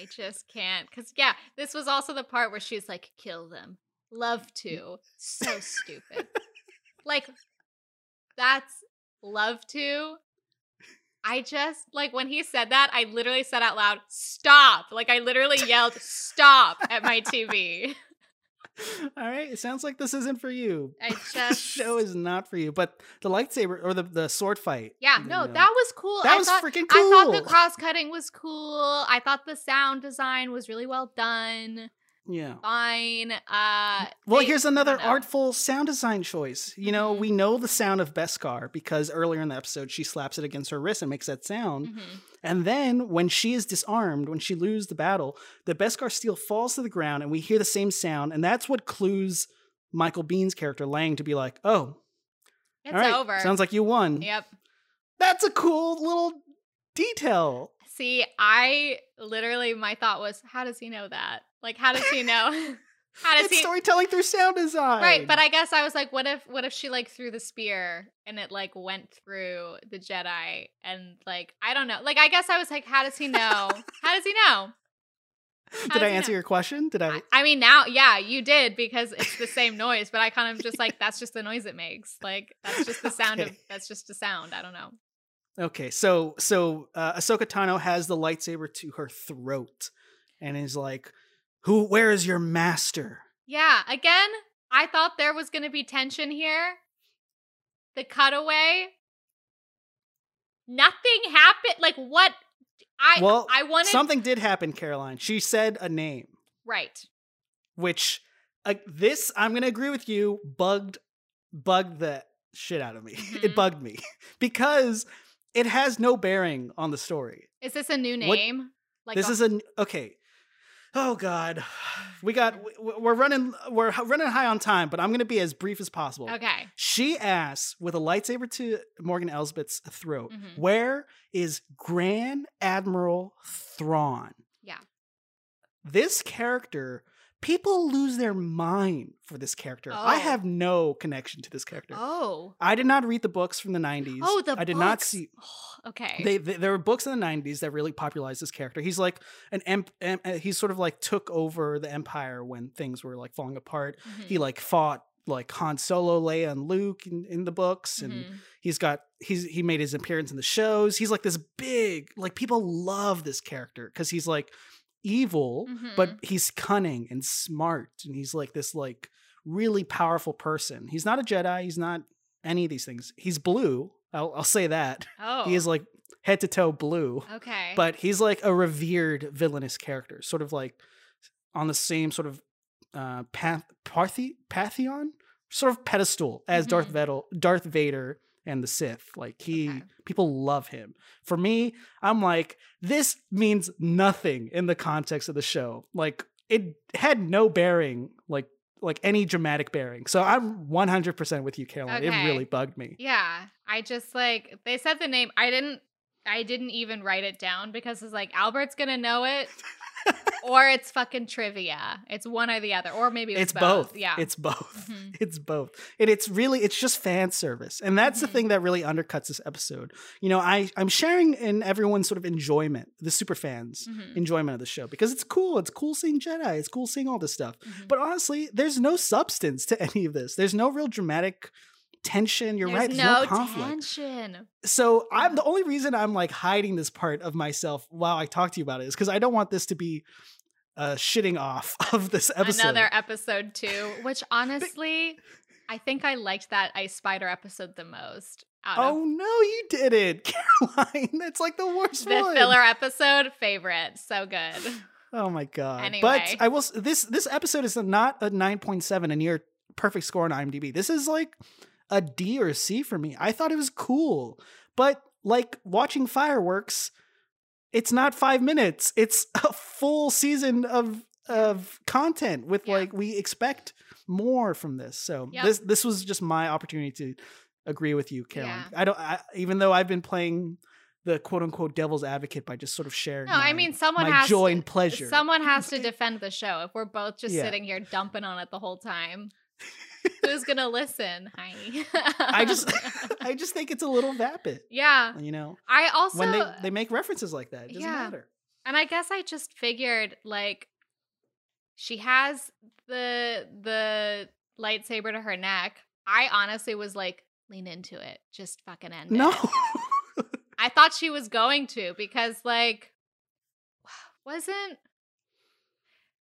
I I just can't. Because, yeah, this was also the part where she's like, kill them. Love mm. to. So stupid. like, that's love to. I just, like, when he said that, I literally said out loud, stop. Like, I literally yelled, stop at my TV. All right, it sounds like this isn't for you. I this just. show is not for you. But the lightsaber or the, the sword fight. Yeah, no, know, that was cool. that I was thought, freaking cool. I thought the cross cutting was cool. I thought the sound design was really well done. Yeah. Fine. Uh Well, they- here's another artful sound design choice. You know, Mhm. we know the sound of Beskar because earlier in the episode she slaps it against her wrist and makes that sound. Mhm. And then when she is disarmed, when she loses the battle, the Beskar steel falls to the ground and we hear the same sound. And that's what clues Michael Biehn's character Lang to be like, oh, It's right, over. sounds like you won. Yep. That's a cool little detail. See, I literally my thought was, how does he know that? Like, how does he know? how does It's he? storytelling through sound design. Right, but I guess I was like, what if, what if she like threw the spear and it like went through the Jedi and like I don't know. Like, I guess I was like, how does he know? how does he know? How Did I answer know? your question? Did I? I, I mean, now, yeah, you did because it's the same noise, but I kind of just like that's just the noise it makes. Like that's just the sound of that's just a sound. I don't know. Okay, so so uh, Ahsoka Tano has the lightsaber to her throat, and is like, "Who? Where is your master?" Yeah, again, I thought there was going to be tension here. The cutaway, nothing happened. Like what? I well, I wanted something did happen, Caroline. She said a name, right. which uh, this I'm gonna agree with you. Bugged, bugged the shit out of me. It Mhm. bugged me because it has no bearing on the story. Is this a new What- name? Like this a- is a okay. Oh God, we got we're running we're running high on time, but I'm gonna be as brief as possible. okay. She asks with a lightsaber to Morgan Elsbeth's throat, Mhm. "Where is Grand Admiral Thrawn?" Yeah. This character, people lose their mind for this character. I Oh. have no connection to this character. Oh. I did not read the books from the 90s. Oh, the I did not books. see okay. they, they there were books in the 90s that really popularized this character he's like an emp, em, uh, he sort of like took over the empire when things were like falling apart he Mhm. like fought like han solo leia and luke in, in the books and Mhm. he's got he's he made his appearance in the shows he's like this big like people love this character because he's like evil but Mhm. he's cunning and smart and he's like this like really powerful person he's not a jedi he's not any of these things he's blue i'll, I'll say that oh. he is like head to toe blue okay. but he's like a revered villainous character sort of like on the same sort of uh path Parthi- pantheon sort of pedestal as darth Mhm. vader darth vader and the sith like he Okay. people love him for me i'm like this means nothing in the context of the show like it had no bearing like like any dramatic bearing so i'm 100% with you caroline it really bugged me Yeah, I just like they said the name. I didn't. I didn't even write it down because it's like Albert's gonna know it, or it's fucking trivia. It's one or the other, or maybe it's it's, both. Yeah, It's both. Mhm. It's both. And it's really it's just fan service. And that's the Mhm. thing that really undercuts this episode. You know, I I'm sharing in everyone's sort of enjoyment, the super fans Mhm. enjoyment of the show because it's cool. It's cool seeing Jedi. It's cool seeing all this stuff. Mhm. But honestly, there's no substance to any of this. There's no real dramatic tension. You're There's right. There's no, conflict. tension. So I'm the only reason I'm like hiding this part of myself while I talk to you about it is because I don't want this to be uh shitting off of this episode. Another episode two, which honestly, I think I liked that Ice Spider episode the most. Oh of no, you didn't, Caroline. That's like the worst the one. filler episode, favorite, so good. Oh my god. Anyway. But I will this this episode is not a 9.7 a near perfect score on IMDb. This is like a D or a C for me. I thought it was cool. But like watching fireworks, it's not 5 minutes. It's a full season of of content with Yeah. like we expect more from this. So Yep. this this was just my opportunity to agree with you, Caroline. Yeah. I don't I, even though I've been playing the quote unquote devil's advocate by just sort of sharing No, I mean someone my has joy to, and pleasure. Someone has to defend the show. If we're both just Yeah. sitting here dumping on it the whole time, who's gonna listen? Hi. I just I just think it's a little vapid. yeah. You know, I also when they they make references like that, it doesn't Yeah. matter. And I guess I just figured like she has the the lightsaber to her neck. I honestly was like, lean into it. Just fucking end No. it. I thought she was going to because like wasn't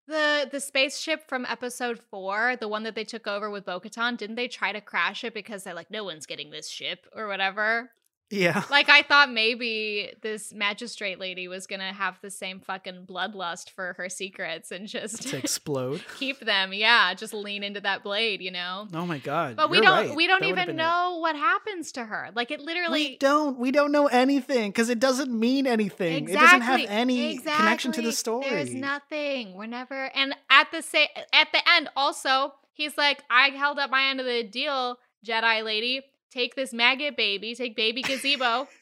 the the spaceship from episode four, the one that they took over with Bo-Katan, didn't they try to crash it because they're like, no one's getting this ship or whatever? Yeah. Like I thought maybe this magistrate lady was gonna have the same fucking bloodlust for her secrets and just To explode. keep them. Yeah, just lean into that blade, you know. Oh my god. But we don't right. we don't That even been it. know what happens to her. Like it literally We don't. We don't know anything because it doesn't mean anything. It doesn't have Exactly, any connection to the story. There's nothing. We're never and at the sa- at the end also, he's like, I held up my end of the deal, Jedi lady. Take this maggot baby, take baby gazebo.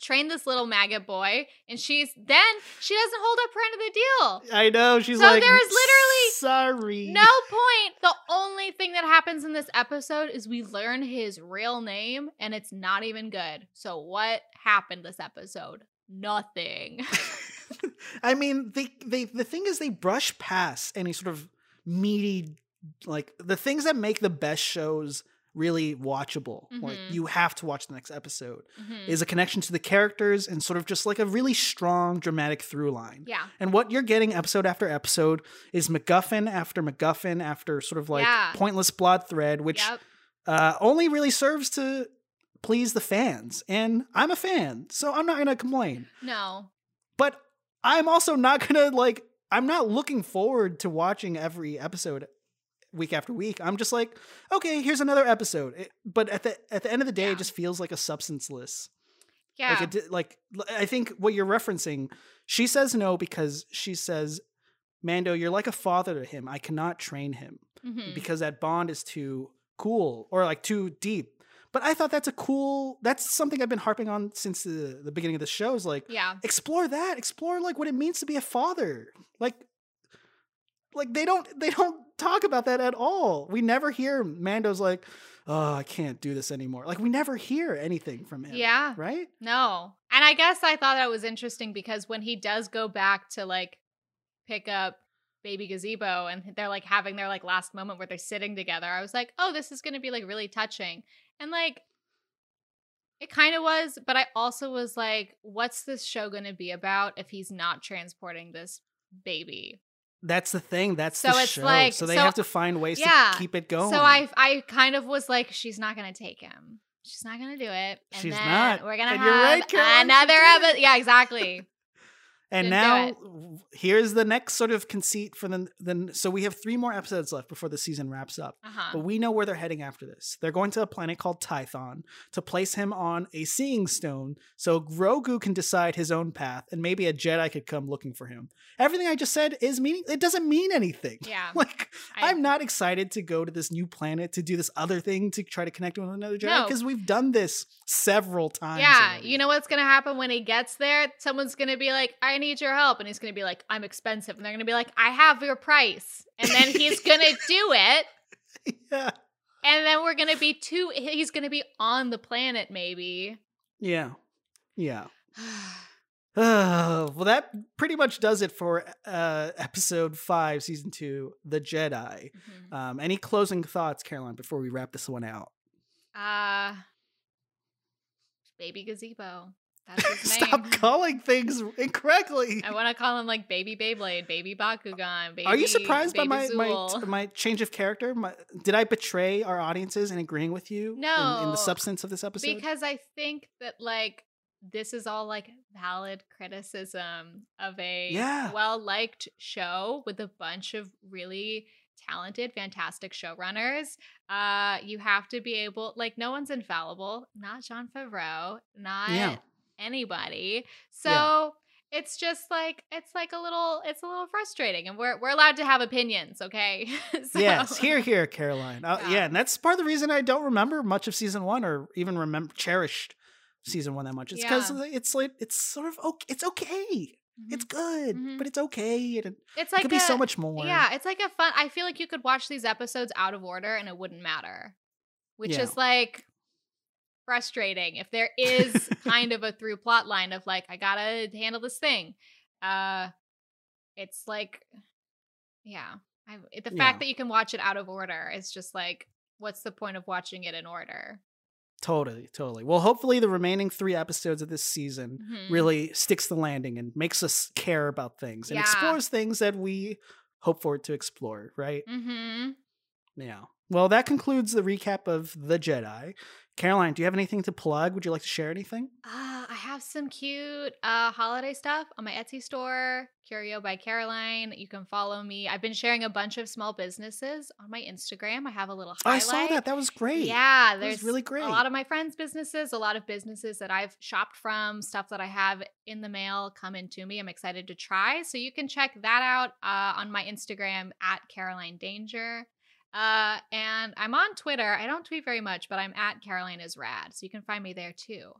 Train this little maggot boy, and she's then she doesn't hold up her end of the deal. I know. She's So like, there is literally sorry. No point. The only thing that happens in this episode is we learn his real name, and it's not even good. So what happened this episode? Nothing. I mean, they they the thing is they brush past any sort of meaty like the things that make the best shows really watchable. Like Mhm. you have to watch the next episode. Mhm. Is a connection to the characters and sort of just like a really strong dramatic through line. yeah. And what you're getting episode after episode is MacGuffin after MacGuffin after sort of like Yeah. pointless plot thread, which Yep. uh, only really serves to please the fans. And I'm a fan, so I'm not going to complain. No. But I'm also not going to like, I'm not looking forward to watching every episode week after week. I'm just like, okay, here's another episode. It- but at the at the end of the day, Yeah. it just feels like a substanceless. Yeah. Like, it, like I think what you're referencing, she says no because she says, Mando, you're like a father to him. I cannot train him Mhm. because that bond is too cool or like too deep. But I thought that's a cool. That's something I've been harping on since the the beginning of the show. Is like yeah. explore that, explore like what it means to be a father. Like, like they don't they don't talk about that at all. We never hear Mando's like, oh, I can't do this anymore. Like we never hear anything from him. Yeah. right. No. And I guess I thought that was interesting because when he does go back to like pick up baby gazebo and they're like having their like last moment where they're sitting together, I was like, oh, this is going to be like really touching. And like, it kind of was, but I also was like, what's this show going to be about if he's not transporting this baby? That's the thing. That's So the it's show. like- so they so- have to find ways yeah. to keep it going. So I I kind of was like, she's not gonna take him. She's not gonna do it. And She's then not. We're gonna And have right, another episode. Yeah, exactly. And didn't now here's the next sort of conceit for the then. So we have three more episodes left before the season wraps up. Uh huh. But we know where they're heading after this. They're going to a planet called Tython to place him on a seeing stone so Grogu can decide his own path and maybe a Jedi could come looking for him. Everything I just said is meaning it doesn't mean anything. Yeah. Like I- I'm not excited to go to this new planet to do this other thing to try to connect with another Jedi No. because we've done this several times. Yeah, already. you know what's gonna happen when he gets there? Someone's gonna be like, "I need your help," and he's gonna be like, "I'm expensive," and they're gonna be like, "I have your price," and then he's gonna do it, yeah. and then we're gonna be two. He's gonna be on the planet, maybe. Yeah. Yeah. Well, that pretty much does it for uh, episode five, season two, The Jedi. Mhm. Um, any closing thoughts, Caroline, before we wrap this one out? Uh Baby Gazebo. Stop calling things incorrectly. I want to call him like Baby Beyblade, Baby Bakugan, Baby. Are you surprised by my, my my change of character? My, did I betray our audiences in agreeing with you in- in, the substance of this episode? because I think that like this is all like valid criticism of a Yeah. well liked show with a bunch of really talented, fantastic showrunners. Uh, you have to be able like no one's infallible, not Jon Favreau, not Yeah. Anybody. So. Yeah. It's just like it's like a little it's a little frustrating, and we're we're allowed to have opinions, okay? So- Yes, here, here, Caroline. Uh, yeah. Yeah. and that's part of the reason I don't remember much of season one, or even remember cherished season one that much. It's because Yeah. it's like it's sort of okay. It's okay. Mhm. It's good, Mhm. but it's okay. And it, it's it like could be so much more. Yeah, it's like a fun. I feel like you could watch these episodes out of order and it wouldn't matter, which Yeah. is like frustrating if there is kind of a through plot line of like I gotta handle this thing. Uh, it's like, yeah, I, the fact Yeah. that you can watch it out of order is just like, what's the point of watching it in order? Totally, totally. Well, hopefully the remaining three episodes of this season Mhm. really sticks the landing and makes us care about things and Yeah. explores things that we hope for it to explore, right? Mm-hmm. Yeah. Well, that concludes the recap of The Jedi. Caroline, do you have anything to plug? Would you like to share anything? Uh, I have some cute uh, holiday stuff on my Etsy store, Curio by Caroline. You can follow me. I've been sharing a bunch of small businesses on my Instagram. I have a little Oh, I saw that. That was great. Yeah, there's really great. A lot of my friends' businesses, a lot of businesses that I've shopped from, stuff that I have in the mail come into me. I'm excited to try. So you can check that out uh, on my Instagram at Caroline Danger. Uh, and I'm on Twitter. I don't tweet very much, but I'm at Caroline is rad. So you can find me there too.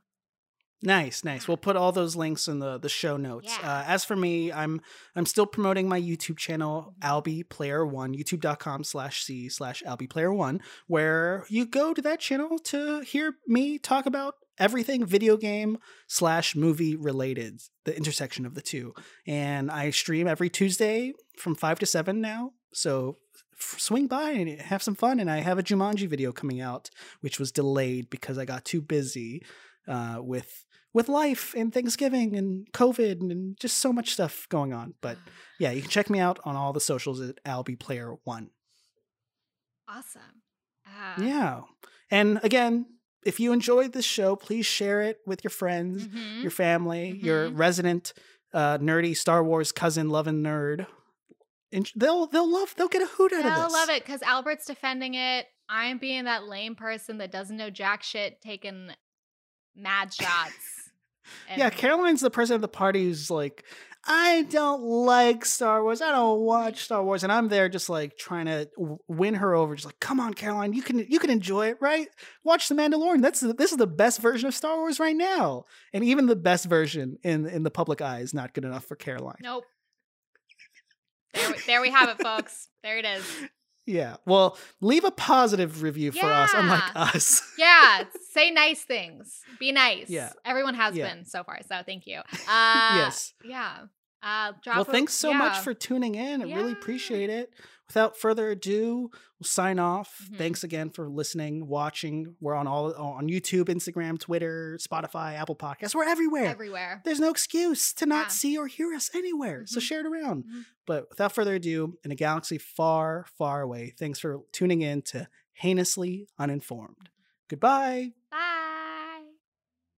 Nice, nice. We'll put all those links in the the show notes. Yeah. Uh, as for me, I'm I'm still promoting my YouTube channel, Albie Player One, youtube.com slash C slash Albie Player One, where you go to that channel to hear me talk about everything video game slash movie related, the intersection of the two. And I stream every Tuesday from five to seven now. So swing by and have some fun. And I have a Jumanji video coming out, which was delayed because I got too busy uh, with with life and Thanksgiving and COVID and just so much stuff going on. But yeah, you can check me out on all the socials at Albie Player One. Awesome. Uh, Yeah, and again, if you enjoyed this show, please share it with your friends, mhm. your family, your Mhm. resident uh, nerdy Star Wars cousin loving nerd. And they'll they'll love they'll get a hoot out of They'll this. love it because Albert's defending it. I'm being that lame person that doesn't know jack shit, taking mad shots. Yeah, Caroline's the person at the party who's like, I don't like Star Wars. I don't watch Star Wars, and I'm there just like trying to w- win her over. Just like, come on, Caroline, you can you can enjoy it, right? Watch The Mandalorian. That's the, this is the best version of Star Wars right now, and even the best version in in the public eye is not good enough for Caroline. Nope. There, we- there we have it, folks. There it is. Yeah, well, leave a positive review for us, unlike us. Yeah, say nice things. Be nice. Yeah. Everyone has Yeah. been so far, so thank you. Uh, yes. Yeah. Uh, Well, a- thanks so much for tuning in. I really appreciate it. Without further ado, we'll sign off. Mhm. Thanks again for listening, watching. We're on all on YouTube, Instagram, Twitter, Spotify, Apple Podcasts. We're everywhere. everywhere. There's no excuse to not Yeah. see or hear us anywhere. So Mhm. share it around. Mhm. But without further ado, in a galaxy far, far away, thanks for tuning in to Heinously Uninformed. Goodbye.